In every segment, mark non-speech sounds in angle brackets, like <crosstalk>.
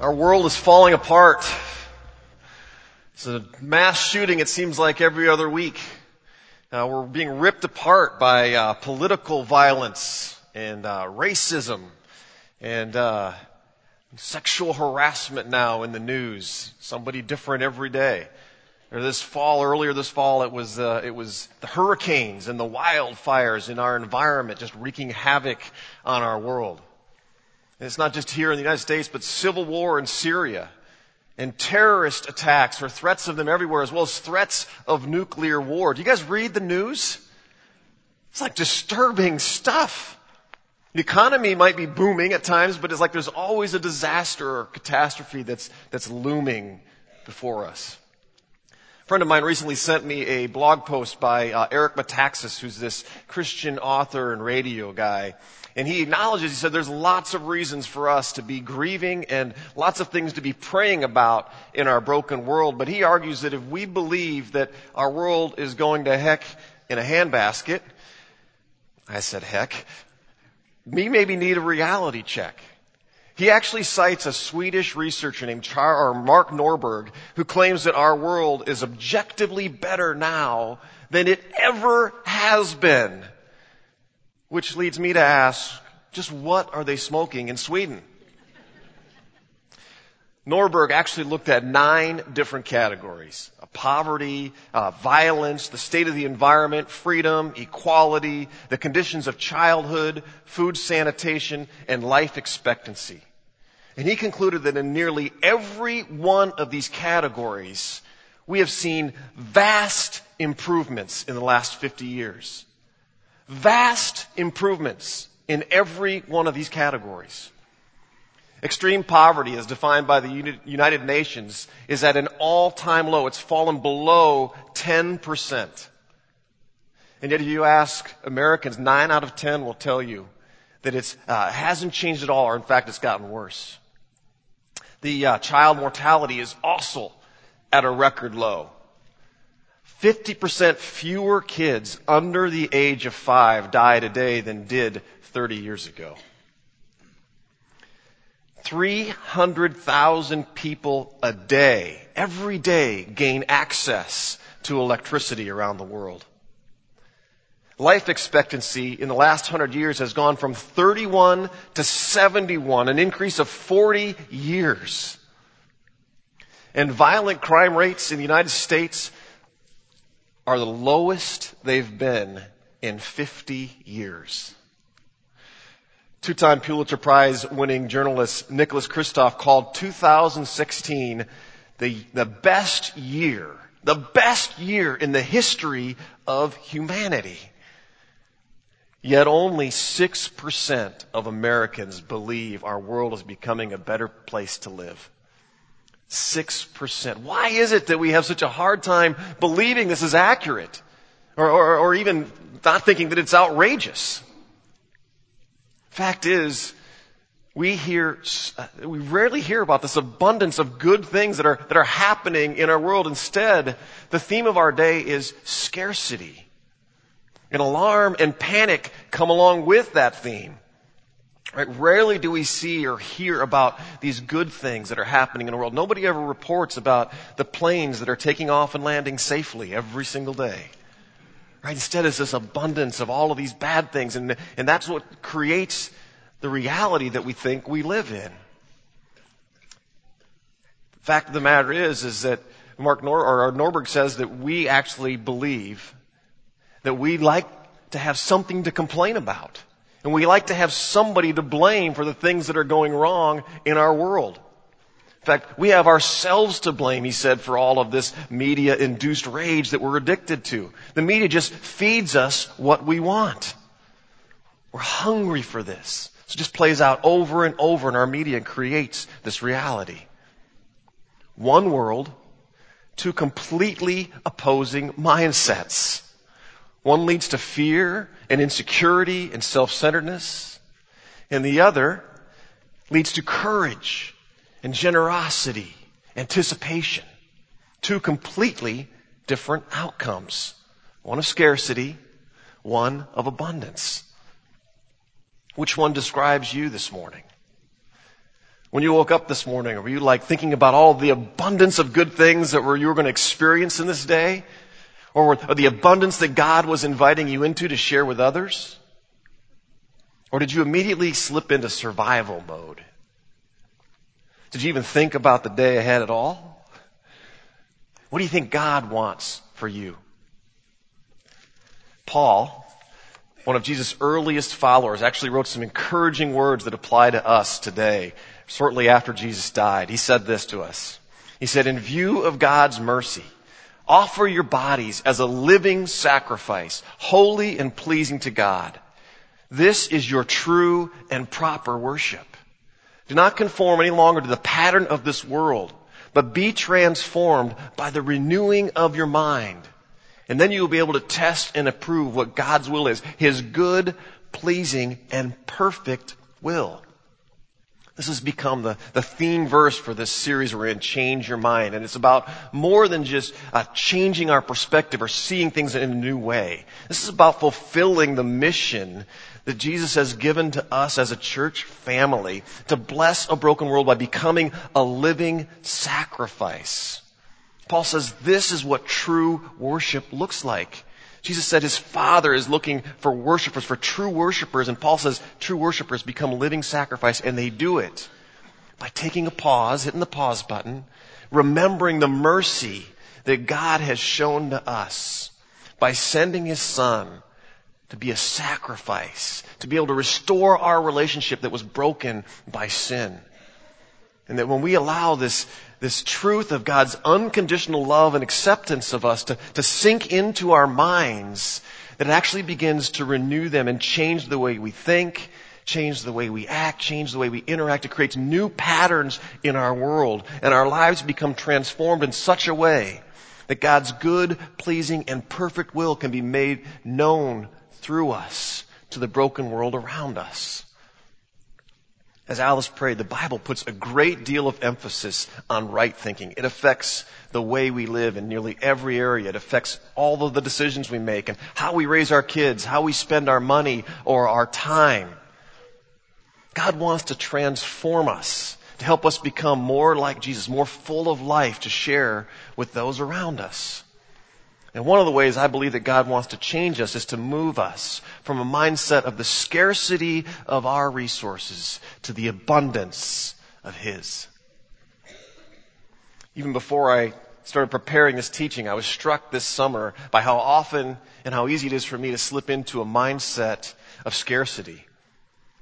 Our world is falling apart. It's a mass shooting, it seems like every other week. Uh, we're being ripped apart by uh, political violence and uh, racism and uh, sexual harassment now in the news. Somebody different every day. Or this fall, earlier this fall, it was uh, it was the hurricanes and the wildfires in our environment just wreaking havoc on our world. And it's not just here in the United States, but civil war in Syria and terrorist attacks or threats of them everywhere, as well as threats of nuclear war. Do you guys read the news? It's like disturbing stuff. The economy might be booming at times, but it's like there's always a disaster or catastrophe that's, that's looming before us. Friend of mine recently sent me a blog post by uh, Eric Metaxas, who's this Christian author and radio guy. And he acknowledges, he said, there's lots of reasons for us to be grieving and lots of things to be praying about in our broken world. But he argues that if we believe that our world is going to heck in a handbasket, I said heck, we maybe need a reality check. He actually cites a Swedish researcher named Char, Mark Norberg who claims that our world is objectively better now than it ever has been. Which leads me to ask, just what are they smoking in Sweden? Norberg actually looked at nine different categories. Poverty, uh, violence, the state of the environment, freedom, equality, the conditions of childhood, food sanitation, and life expectancy. And he concluded that in nearly every one of these categories, we have seen vast improvements in the last 50 years. Vast improvements in every one of these categories. Extreme poverty, as defined by the United Nations, is at an all-time low. It's fallen below 10%. And yet if you ask Americans, 9 out of 10 will tell you that it uh, hasn't changed at all, or in fact it's gotten worse. The uh, child mortality is also at a record low. 50% fewer kids under the age of five die today than did 30 years ago. 300,000 people a day, every day, gain access to electricity around the world. Life expectancy in the last hundred years has gone from 31 to 71, an increase of 40 years. And violent crime rates in the United States are the lowest they've been in 50 years. Two-time Pulitzer Prize winning journalist Nicholas Kristof called 2016 the, the best year, the best year in the history of humanity. Yet only 6% of Americans believe our world is becoming a better place to live. 6%. Why is it that we have such a hard time believing this is accurate? Or, or, or even not thinking that it's outrageous? Fact is, we hear, uh, we rarely hear about this abundance of good things that are, that are happening in our world. Instead, the theme of our day is scarcity. And alarm and panic come along with that theme. Right? Rarely do we see or hear about these good things that are happening in the world. Nobody ever reports about the planes that are taking off and landing safely every single day. Right? Instead, it's this abundance of all of these bad things, and, and that's what creates the reality that we think we live in. The fact of the matter is, is that Mark Nor- or Norberg says that we actually believe that we like to have something to complain about. And we like to have somebody to blame for the things that are going wrong in our world. In fact, we have ourselves to blame, he said, for all of this media induced rage that we're addicted to. The media just feeds us what we want. We're hungry for this. So it just plays out over and over and our media and creates this reality. One world, two completely opposing mindsets. One leads to fear and insecurity and self-centeredness, and the other leads to courage and generosity, anticipation. Two completely different outcomes. One of scarcity, one of abundance. Which one describes you this morning? When you woke up this morning, were you like thinking about all the abundance of good things that were, you were going to experience in this day? Or, the abundance that God was inviting you into to share with others? Or did you immediately slip into survival mode? Did you even think about the day ahead at all? What do you think God wants for you? Paul, one of Jesus' earliest followers, actually wrote some encouraging words that apply to us today, shortly after Jesus died. He said this to us. He said, in view of God's mercy, offer your bodies as a living sacrifice, holy and pleasing to God. This is your true and proper worship. Do not conform any longer to the pattern of this world, but be transformed by the renewing of your mind. And then you will be able to test and approve what God's will is. His good, pleasing, and perfect will. This has become the, the theme verse for this series we're in, Change Your Mind. And it's about more than just uh, changing our perspective or seeing things in a new way. This is about fulfilling the mission that Jesus has given to us as a church family to bless a broken world by becoming a living sacrifice. Paul says this is what true worship looks like. Jesus said his Father is looking for worshipers, for true worshipers, and Paul says true worshipers become living sacrifice, and they do it by taking a pause, hitting the pause button, remembering the mercy that God has shown to us by sending his Son to be a sacrifice, to be able to restore our relationship that was broken by sin. And that when we allow this, this truth of God's unconditional love and acceptance of us to, to sink into our minds, that it actually begins to renew them and change the way we think, change the way we act, change the way we interact. It creates new patterns in our world, and our lives become transformed in such a way that God's good, pleasing, and perfect will can be made known through us to the broken world around us. As Alice prayed, the Bible puts a great deal of emphasis on right thinking. It affects the way we live in nearly every area. It affects all of the decisions we make and how we raise our kids, how we spend our money or our time. God wants to transform us, to help us become more like Jesus, more full of life to share with those around us. And one of the ways I believe that God wants to change us is to move us from a mindset of the scarcity of our resources to the abundance of His. Even before I started preparing this teaching, I was struck this summer by how often and how easy it is for me to slip into a mindset of scarcity.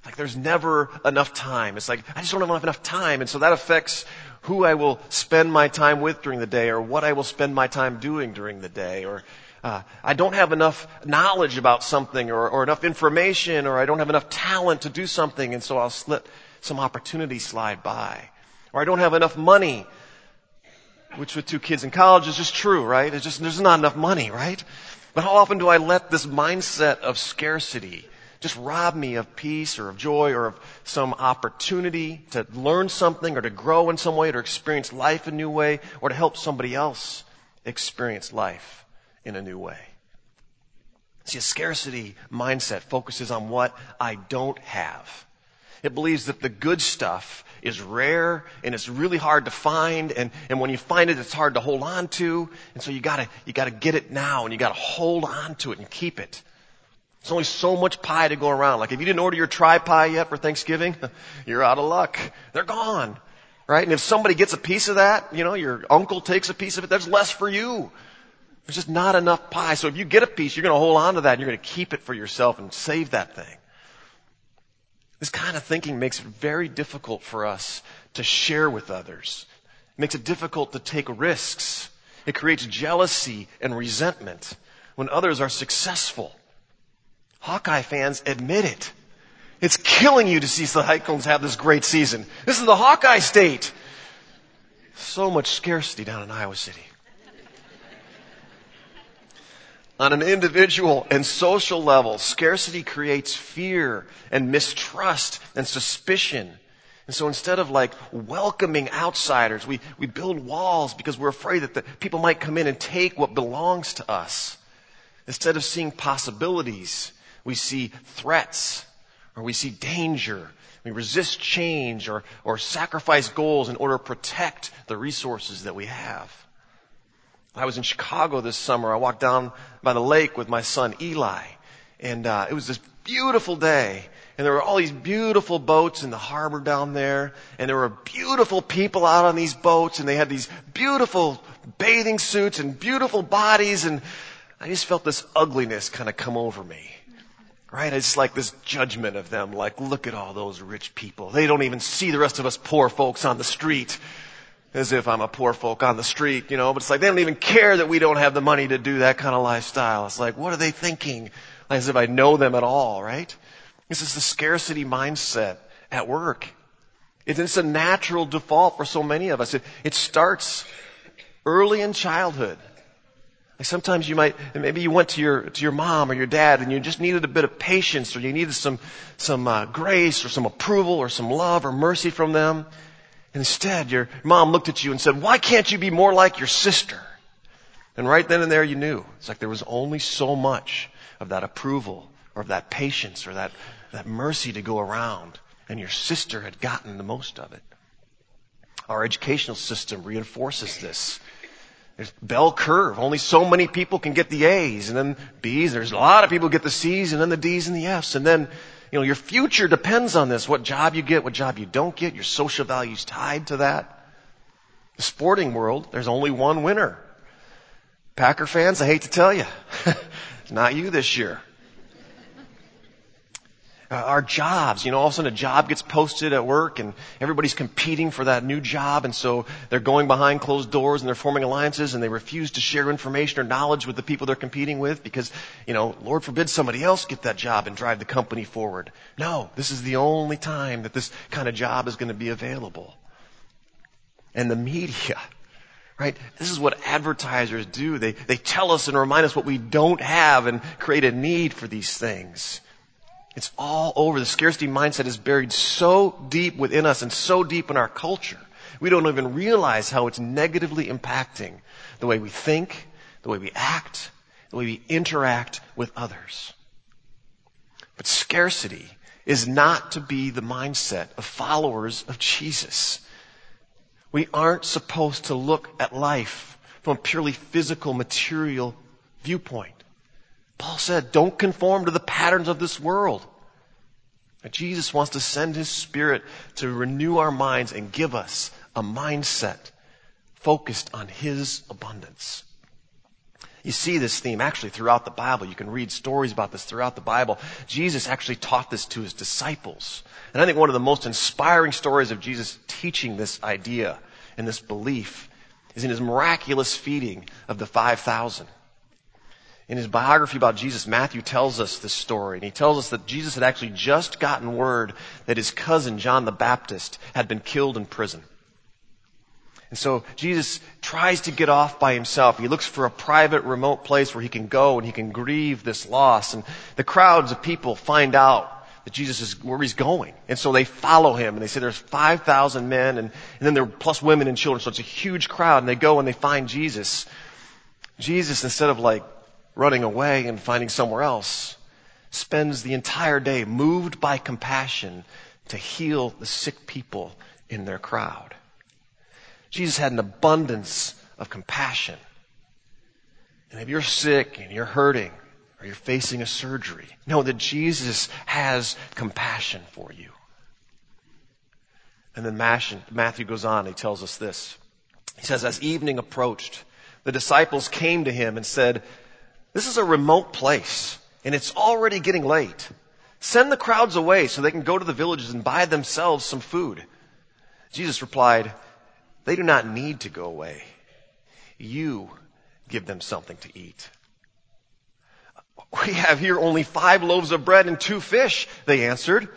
Like there's never enough time. It's like, I just don't have enough time. And so that affects who I will spend my time with during the day or what I will spend my time doing during the day or uh, I don't have enough knowledge about something or, or enough information or I don't have enough talent to do something and so I'll let some opportunity slide by. Or I don't have enough money, which with two kids in college is just true, right? It's just, there's not enough money, right? But how often do I let this mindset of scarcity just rob me of peace or of joy or of some opportunity to learn something or to grow in some way or to experience life a new way or to help somebody else experience life in a new way. See, a scarcity mindset focuses on what I don't have. It believes that the good stuff is rare and it's really hard to find and, and when you find it it's hard to hold on to and so you gotta you gotta get it now and you gotta hold on to it and keep it. There's only so much pie to go around. Like if you didn't order your tri pie yet for Thanksgiving, <laughs> you're out of luck. They're gone. Right? And if somebody gets a piece of that, you know, your uncle takes a piece of it, there's less for you. There's just not enough pie. So if you get a piece, you're going to hold on to that and you're going to keep it for yourself and save that thing. This kind of thinking makes it very difficult for us to share with others. It makes it difficult to take risks. It creates jealousy and resentment when others are successful. Hawkeye fans admit it. It's killing you to see the Cyclones have this great season. This is the Hawkeye state. So much scarcity down in Iowa City. On an individual and social level, scarcity creates fear and mistrust and suspicion. And so instead of like welcoming outsiders, we, we build walls because we're afraid that the people might come in and take what belongs to us. Instead of seeing possibilities, we see threats or we see danger. We resist change or, or sacrifice goals in order to protect the resources that we have. I was in Chicago this summer. I walked down by the lake with my son Eli, and uh, it was this beautiful day. And there were all these beautiful boats in the harbor down there, and there were beautiful people out on these boats, and they had these beautiful bathing suits and beautiful bodies, and I just felt this ugliness kind of come over me. Right? It's like this judgment of them, like, look at all those rich people. They don't even see the rest of us poor folks on the street. As if I'm a poor folk on the street, you know, but it's like they don't even care that we don't have the money to do that kind of lifestyle. It's like, what are they thinking? As if I know them at all, right? This is the scarcity mindset at work. It's a natural default for so many of us. It, it starts early in childhood. Like sometimes you might, maybe you went to your, to your mom or your dad and you just needed a bit of patience or you needed some, some uh, grace or some approval or some love or mercy from them. Instead, your mom looked at you and said, why can't you be more like your sister? And right then and there you knew. It's like there was only so much of that approval or of that patience or that, that mercy to go around. And your sister had gotten the most of it. Our educational system reinforces this. There's bell curve. Only so many people can get the A's and then B's. There's a lot of people get the C's and then the D's and the F's. And then, you know, your future depends on this. What job you get, what job you don't get. Your social values tied to that. The sporting world, there's only one winner. Packer fans, I hate to tell you. <laughs> not you this year. Uh, our jobs, you know, all of a sudden a job gets posted at work and everybody's competing for that new job and so they're going behind closed doors and they're forming alliances and they refuse to share information or knowledge with the people they're competing with because, you know, Lord forbid somebody else get that job and drive the company forward. No, this is the only time that this kind of job is going to be available. And the media, right? This is what advertisers do. They, they tell us and remind us what we don't have and create a need for these things. It's all over. The scarcity mindset is buried so deep within us and so deep in our culture. We don't even realize how it's negatively impacting the way we think, the way we act, the way we interact with others. But scarcity is not to be the mindset of followers of Jesus. We aren't supposed to look at life from a purely physical, material viewpoint. Paul said, don't conform to the patterns of this world. And Jesus wants to send His Spirit to renew our minds and give us a mindset focused on His abundance. You see this theme actually throughout the Bible. You can read stories about this throughout the Bible. Jesus actually taught this to His disciples. And I think one of the most inspiring stories of Jesus teaching this idea and this belief is in His miraculous feeding of the 5,000. In his biography about Jesus, Matthew tells us this story, and he tells us that Jesus had actually just gotten word that his cousin, John the Baptist, had been killed in prison. And so Jesus tries to get off by himself. He looks for a private, remote place where he can go and he can grieve this loss. And the crowds of people find out that Jesus is where he's going. And so they follow him and they say there's 5,000 men and, and then there are plus women and children. So it's a huge crowd and they go and they find Jesus. Jesus, instead of like running away and finding somewhere else, spends the entire day moved by compassion to heal the sick people in their crowd. Jesus had an abundance of compassion. And if you're sick and you're hurting or you're facing a surgery, know that Jesus has compassion for you. And then Matthew goes on, he tells us this. He says, as evening approached, the disciples came to him and said, this is a remote place, and it's already getting late. Send the crowds away so they can go to the villages and buy themselves some food. Jesus replied, They do not need to go away. You give them something to eat. We have here only five loaves of bread and two fish, they answered.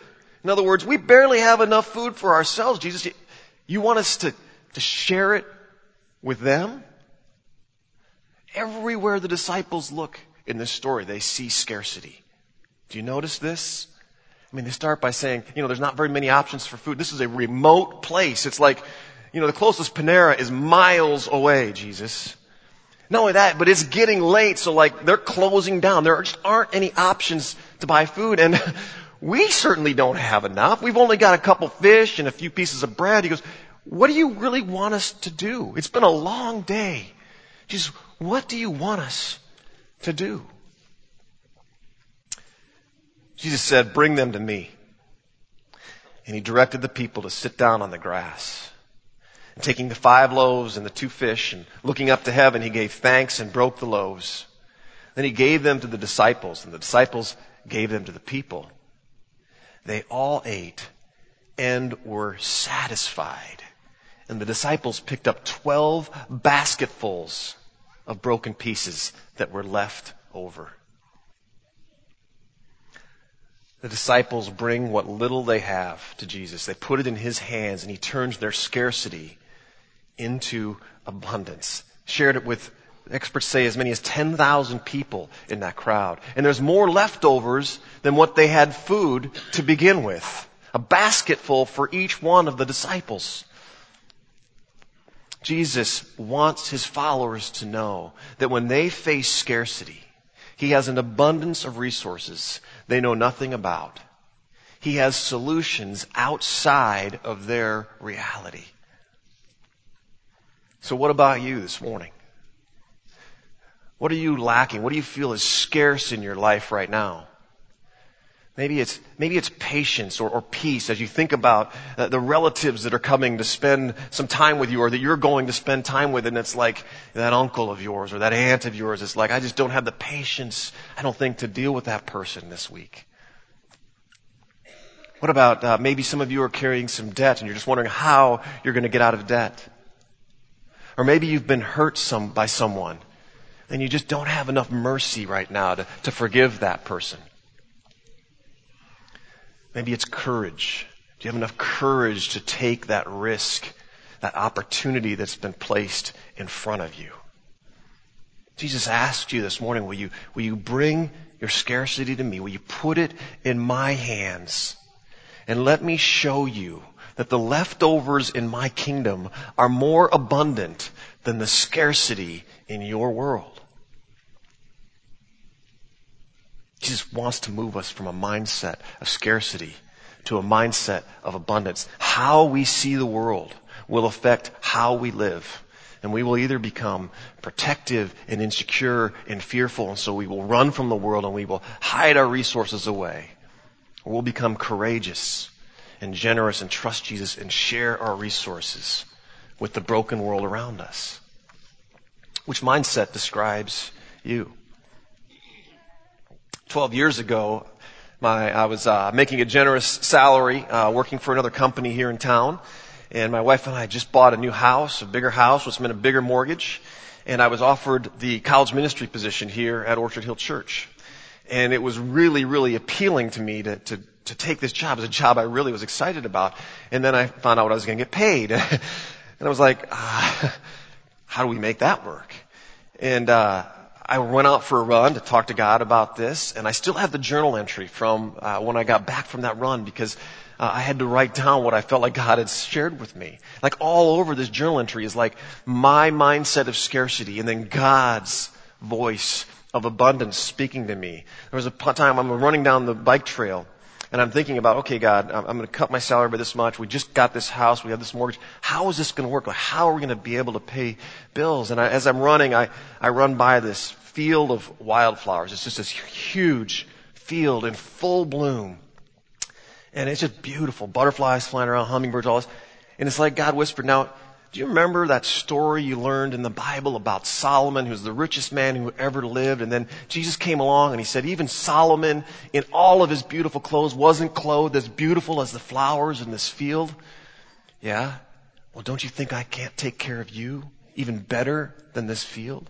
In other words, we barely have enough food for ourselves. Jesus, you want us to, to share it with them? Everywhere the disciples look in this story, they see scarcity. Do you notice this? I mean, they start by saying, you know, there's not very many options for food. This is a remote place. It's like, you know, the closest Panera is miles away, Jesus. Not only that, but it's getting late, so like they're closing down. There just aren't any options to buy food. And <laughs> we certainly don't have enough. We've only got a couple fish and a few pieces of bread. He goes, what do you really want us to do? It's been a long day. Jesus, what do you want us to do? Jesus said, bring them to me. And he directed the people to sit down on the grass. And taking the five loaves and the two fish and looking up to heaven, he gave thanks and broke the loaves. Then he gave them to the disciples and the disciples gave them to the people. They all ate and were satisfied. And the disciples picked up 12 basketfuls of broken pieces that were left over. The disciples bring what little they have to Jesus. They put it in His hands and He turns their scarcity into abundance. Shared it with, experts say, as many as 10,000 people in that crowd. And there's more leftovers than what they had food to begin with. A basketful for each one of the disciples. Jesus wants his followers to know that when they face scarcity, he has an abundance of resources they know nothing about. He has solutions outside of their reality. So what about you this morning? What are you lacking? What do you feel is scarce in your life right now? Maybe it's, maybe it's patience or, or peace as you think about uh, the relatives that are coming to spend some time with you or that you're going to spend time with and it's like that uncle of yours or that aunt of yours. It's like, I just don't have the patience, I don't think, to deal with that person this week. What about uh, maybe some of you are carrying some debt and you're just wondering how you're going to get out of debt? Or maybe you've been hurt some, by someone and you just don't have enough mercy right now to, to forgive that person. Maybe it's courage. Do you have enough courage to take that risk, that opportunity that's been placed in front of you? Jesus asked you this morning, will you, will you bring your scarcity to me? Will you put it in my hands? And let me show you that the leftovers in my kingdom are more abundant than the scarcity in your world. Jesus wants to move us from a mindset of scarcity to a mindset of abundance. How we see the world will affect how we live. And we will either become protective and insecure and fearful, and so we will run from the world and we will hide our resources away. Or we'll become courageous and generous and trust Jesus and share our resources with the broken world around us. Which mindset describes you? 12 years ago, my, I was uh, making a generous salary uh, working for another company here in town. And my wife and I just bought a new house, a bigger house, which meant a bigger mortgage. And I was offered the college ministry position here at Orchard Hill Church. And it was really, really appealing to me to, to, to take this job. Was a job I really was excited about. And then I found out what I was going to get paid. <laughs> and I was like, uh, <laughs> how do we make that work? And, uh, I went out for a run to talk to God about this, and I still have the journal entry from uh, when I got back from that run because uh, I had to write down what I felt like God had shared with me. Like all over this journal entry is like my mindset of scarcity, and then God's voice of abundance speaking to me. There was a time I'm running down the bike trail, and I'm thinking about, okay, God, I'm going to cut my salary by this much. We just got this house. We have this mortgage. How is this going to work? Like, how are we going to be able to pay bills? And I, as I'm running, I, I run by this field of wildflowers. It's just this huge field in full bloom. And it's just beautiful. Butterflies flying around, hummingbirds, all this. And it's like God whispered, now, do you remember that story you learned in the Bible about Solomon, who's the richest man who ever lived? And then Jesus came along and he said, even Solomon, in all of his beautiful clothes, wasn't clothed as beautiful as the flowers in this field. Yeah? Well, don't you think I can't take care of you even better than this field?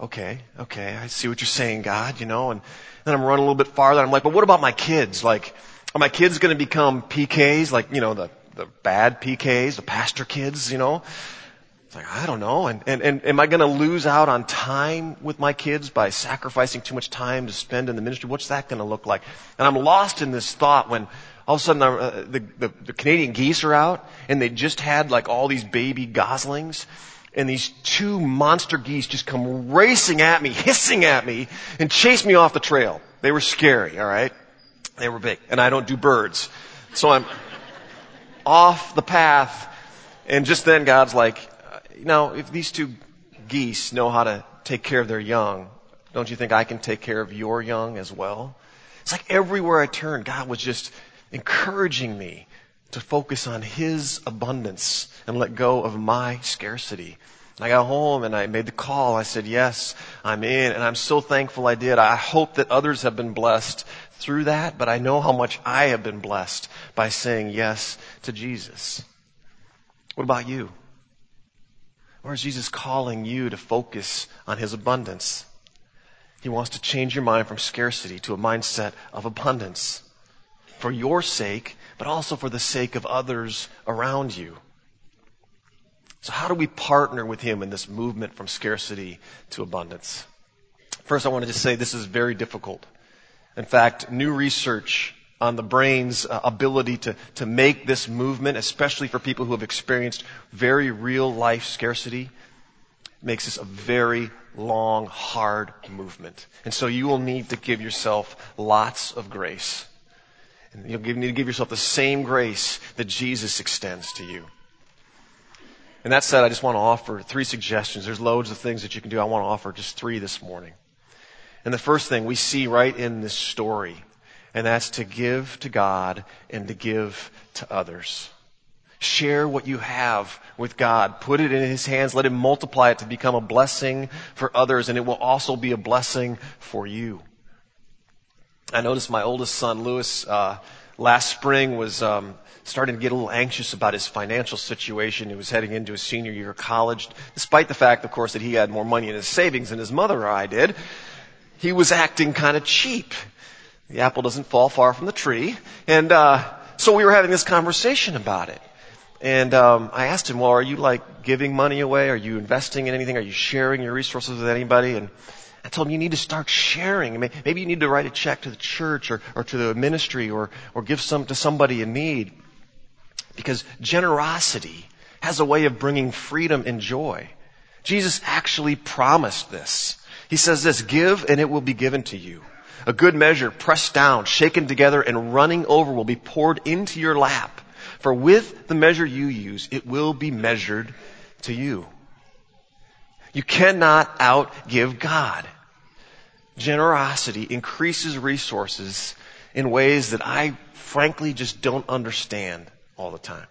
Okay, okay, I see what you're saying, God, you know, and then I'm running a little bit farther. I'm like, but what about my kids? Like, are my kids going to become PKs, like, you know, the the bad PKs, the pastor kids, you know. It's like, I don't know. And, and, and am I going to lose out on time with my kids by sacrificing too much time to spend in the ministry? What's that going to look like? And I'm lost in this thought when all of a sudden uh, the, the, the Canadian geese are out and they just had like all these baby goslings and these two monster geese just come racing at me, hissing at me, and chase me off the trail. They were scary, alright? They were big. And I don't do birds. So I'm off the path. And just then God's like, you know, if these two geese know how to take care of their young, don't you think I can take care of your young as well? It's like everywhere I turned, God was just encouraging me to focus on His abundance and let go of my scarcity. I got home and I made the call. I said, yes, I'm in. And I'm so thankful I did. I hope that others have been blessed through that, but I know how much I have been blessed by saying yes to Jesus. What about you? Or is Jesus calling you to focus on His abundance? He wants to change your mind from scarcity to a mindset of abundance for your sake, but also for the sake of others around you. So how do we partner with him in this movement from scarcity to abundance? First, I want to just say this is very difficult. In fact, new research on the brain's uh, ability to, to make this movement, especially for people who have experienced very real life scarcity, makes this a very long, hard movement. And so you will need to give yourself lots of grace. And you'll need to give yourself the same grace that Jesus extends to you. And that said, I just want to offer three suggestions. There's loads of things that you can do. I want to offer just three this morning. And the first thing we see right in this story, and that's to give to God and to give to others. Share what you have with God. Put it in His hands. Let Him multiply it to become a blessing for others, and it will also be a blessing for you. I noticed my oldest son, Lewis, uh, last spring was um, starting to get a little anxious about his financial situation. He was heading into his senior year of college, despite the fact, of course, that he had more money in his savings than his mother or I did. He was acting kind of cheap. The apple doesn't fall far from the tree, and uh, so we were having this conversation about it. And um, I asked him, "Well, are you like giving money away? Are you investing in anything? Are you sharing your resources with anybody?" And I told him you need to start sharing. Maybe you need to write a check to the church or, or to the ministry or, or give some to somebody in need. Because generosity has a way of bringing freedom and joy. Jesus actually promised this. He says this, give and it will be given to you. A good measure, pressed down, shaken together, and running over will be poured into your lap. For with the measure you use, it will be measured to you. You cannot outgive God generosity increases resources in ways that I frankly just don't understand all the time.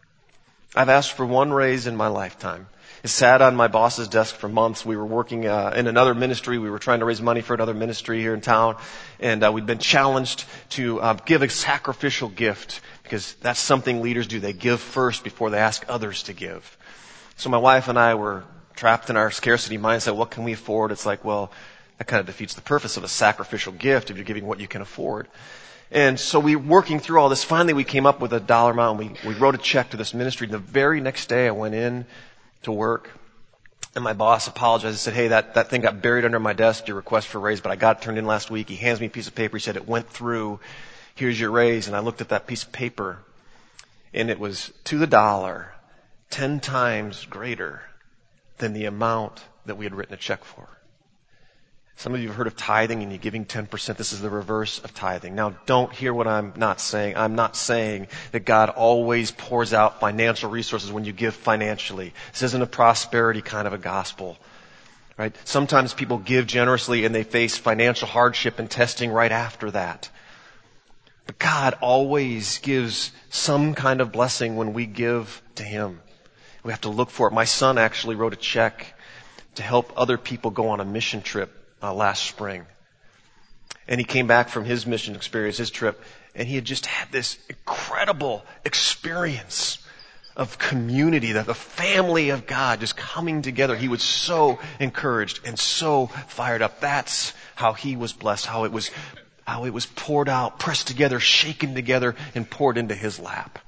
I've asked for one raise in my lifetime. Sat on my boss's desk for months. We were working uh, in another ministry. We were trying to raise money for another ministry here in town, and uh, we'd been challenged to uh, give a sacrificial gift because that's something leaders do. They give first before they ask others to give. So my wife and I were trapped in our scarcity mindset. What can we afford? It's like, well, that kind of defeats the purpose of a sacrificial gift if you're giving what you can afford. And so we were working through all this. Finally, we came up with a dollar amount. We we wrote a check to this ministry. The very next day, I went in to work, and my boss apologized and said, "Hey, that that thing got buried under my desk. Your request for raise, but I got it turned in last week." He hands me a piece of paper. He said, "It went through. Here's your raise." And I looked at that piece of paper, and it was to the dollar, ten times greater than the amount that we had written a check for. Some of you have heard of tithing and you're giving 10%. This is the reverse of tithing. Now don't hear what I'm not saying. I'm not saying that God always pours out financial resources when you give financially. This isn't a prosperity kind of a gospel. Right? Sometimes people give generously and they face financial hardship and testing right after that. But God always gives some kind of blessing when we give to Him. We have to look for it. My son actually wrote a check to help other people go on a mission trip uh, last spring. And he came back from his mission experience, his trip, and he had just had this incredible experience of community, that the family of God just coming together. He was so encouraged and so fired up. That's how he was blessed, how it was, how it was poured out, pressed together, shaken together, and poured into his lap.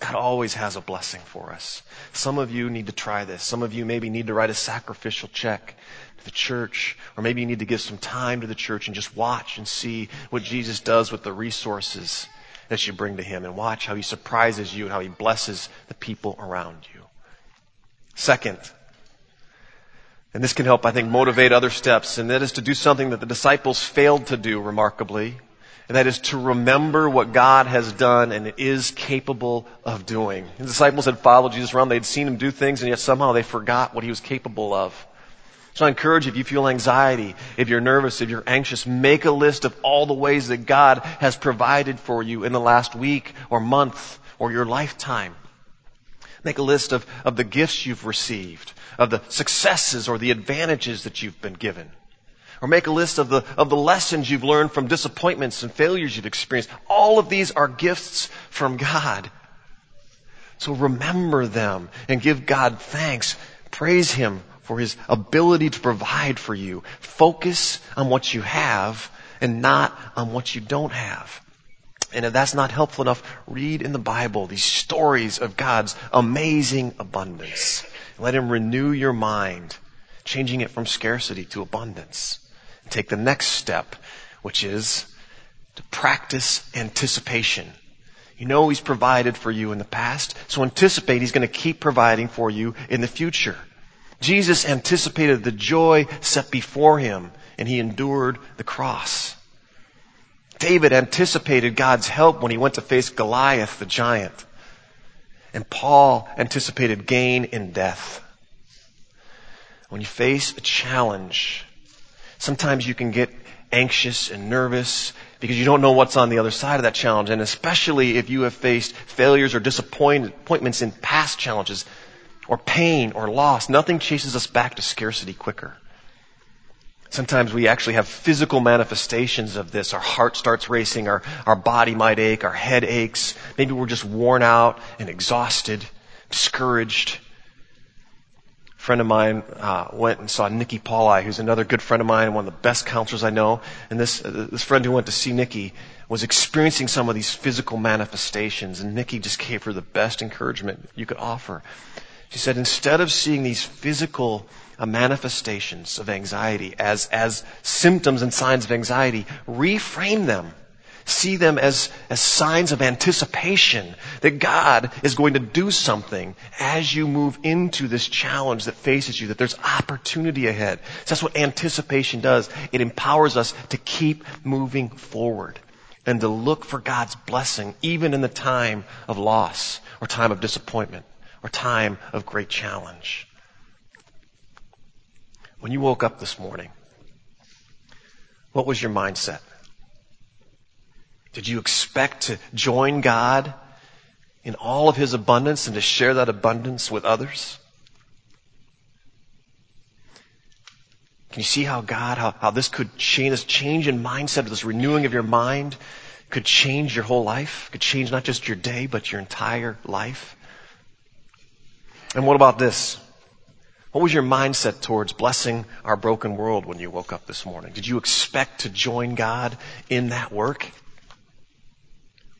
God always has a blessing for us. Some of you need to try this. Some of you maybe need to write a sacrificial check to the church, or maybe you need to give some time to the church and just watch and see what Jesus does with the resources that you bring to Him and watch how He surprises you and how He blesses the people around you. Second, and this can help, I think, motivate other steps, and that is to do something that the disciples failed to do remarkably, And that is to remember what God has done and is capable of doing. The disciples had followed Jesus around. They'd seen him do things and yet somehow they forgot what he was capable of. So I encourage you, if you feel anxiety, if you're nervous, if you're anxious, make a list of all the ways that God has provided for you in the last week or month or your lifetime. Make a list of, of the gifts you've received, of the successes or the advantages that you've been given. Or make a list of the, of the lessons you've learned from disappointments and failures you've experienced. All of these are gifts from God. So remember them and give God thanks. Praise Him for His ability to provide for you. Focus on what you have and not on what you don't have. And if that's not helpful enough, read in the Bible these stories of God's amazing abundance. Let Him renew your mind, changing it from scarcity to abundance take the next step, which is to practice anticipation. You know He's provided for you in the past, so anticipate He's going to keep providing for you in the future. Jesus anticipated the joy set before Him, and He endured the cross. David anticipated God's help when he went to face Goliath the giant. And Paul anticipated gain in death. When you face a challenge, Sometimes you can get anxious and nervous because you don't know what's on the other side of that challenge. And especially if you have faced failures or disappointments in past challenges or pain or loss, nothing chases us back to scarcity quicker. Sometimes we actually have physical manifestations of this. Our heart starts racing, our, our body might ache, our head aches. Maybe we're just worn out and exhausted, discouraged friend of mine uh, went and saw Nikki Pauli, who's another good friend of mine, one of the best counselors I know. And this uh, this friend who went to see Nikki was experiencing some of these physical manifestations, and Nikki just gave her the best encouragement you could offer. She said, instead of seeing these physical uh, manifestations of anxiety as as symptoms and signs of anxiety, reframe them See them as, as signs of anticipation that God is going to do something as you move into this challenge that faces you, that there's opportunity ahead. So that's what anticipation does. It empowers us to keep moving forward and to look for God's blessing even in the time of loss or time of disappointment or time of great challenge. When you woke up this morning, what was your mindset? Did you expect to join God in all of His abundance and to share that abundance with others? Can you see how God, how, how this could change, this change in mindset, this renewing of your mind could change your whole life? Could change not just your day, but your entire life? And what about this? What was your mindset towards blessing our broken world when you woke up this morning? Did you expect to join God in that work?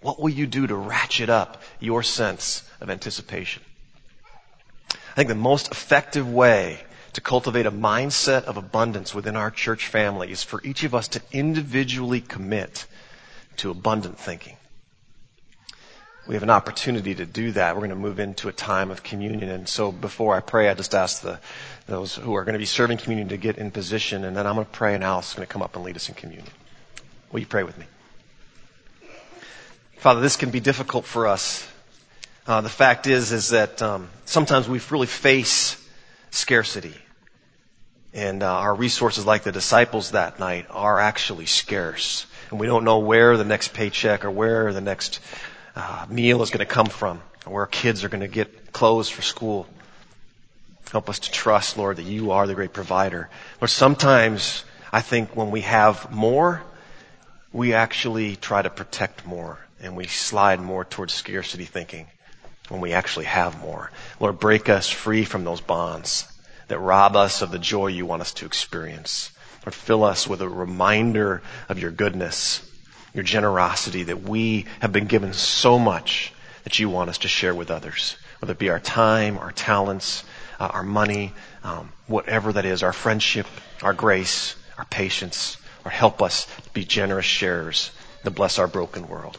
What will you do to ratchet up your sense of anticipation? I think the most effective way to cultivate a mindset of abundance within our church family is for each of us to individually commit to abundant thinking. We have an opportunity to do that. We're going to move into a time of communion. And so before I pray, I just ask the, those who are going to be serving communion to get in position. And then I'm going to pray and Alice is going to come up and lead us in communion. Will you pray with me? Father, this can be difficult for us. Uh, the fact is, is that um, sometimes we really face scarcity, and uh, our resources, like the disciples that night, are actually scarce, and we don't know where the next paycheck or where the next uh, meal is going to come from, or where kids are going to get clothes for school. Help us to trust, Lord, that you are the great provider. But sometimes I think when we have more, we actually try to protect more and we slide more towards scarcity thinking when we actually have more. Lord, break us free from those bonds that rob us of the joy you want us to experience. Lord, fill us with a reminder of your goodness, your generosity, that we have been given so much that you want us to share with others, whether it be our time, our talents, uh, our money, um, whatever that is, our friendship, our grace, our patience, or help us be generous sharers to bless our broken world.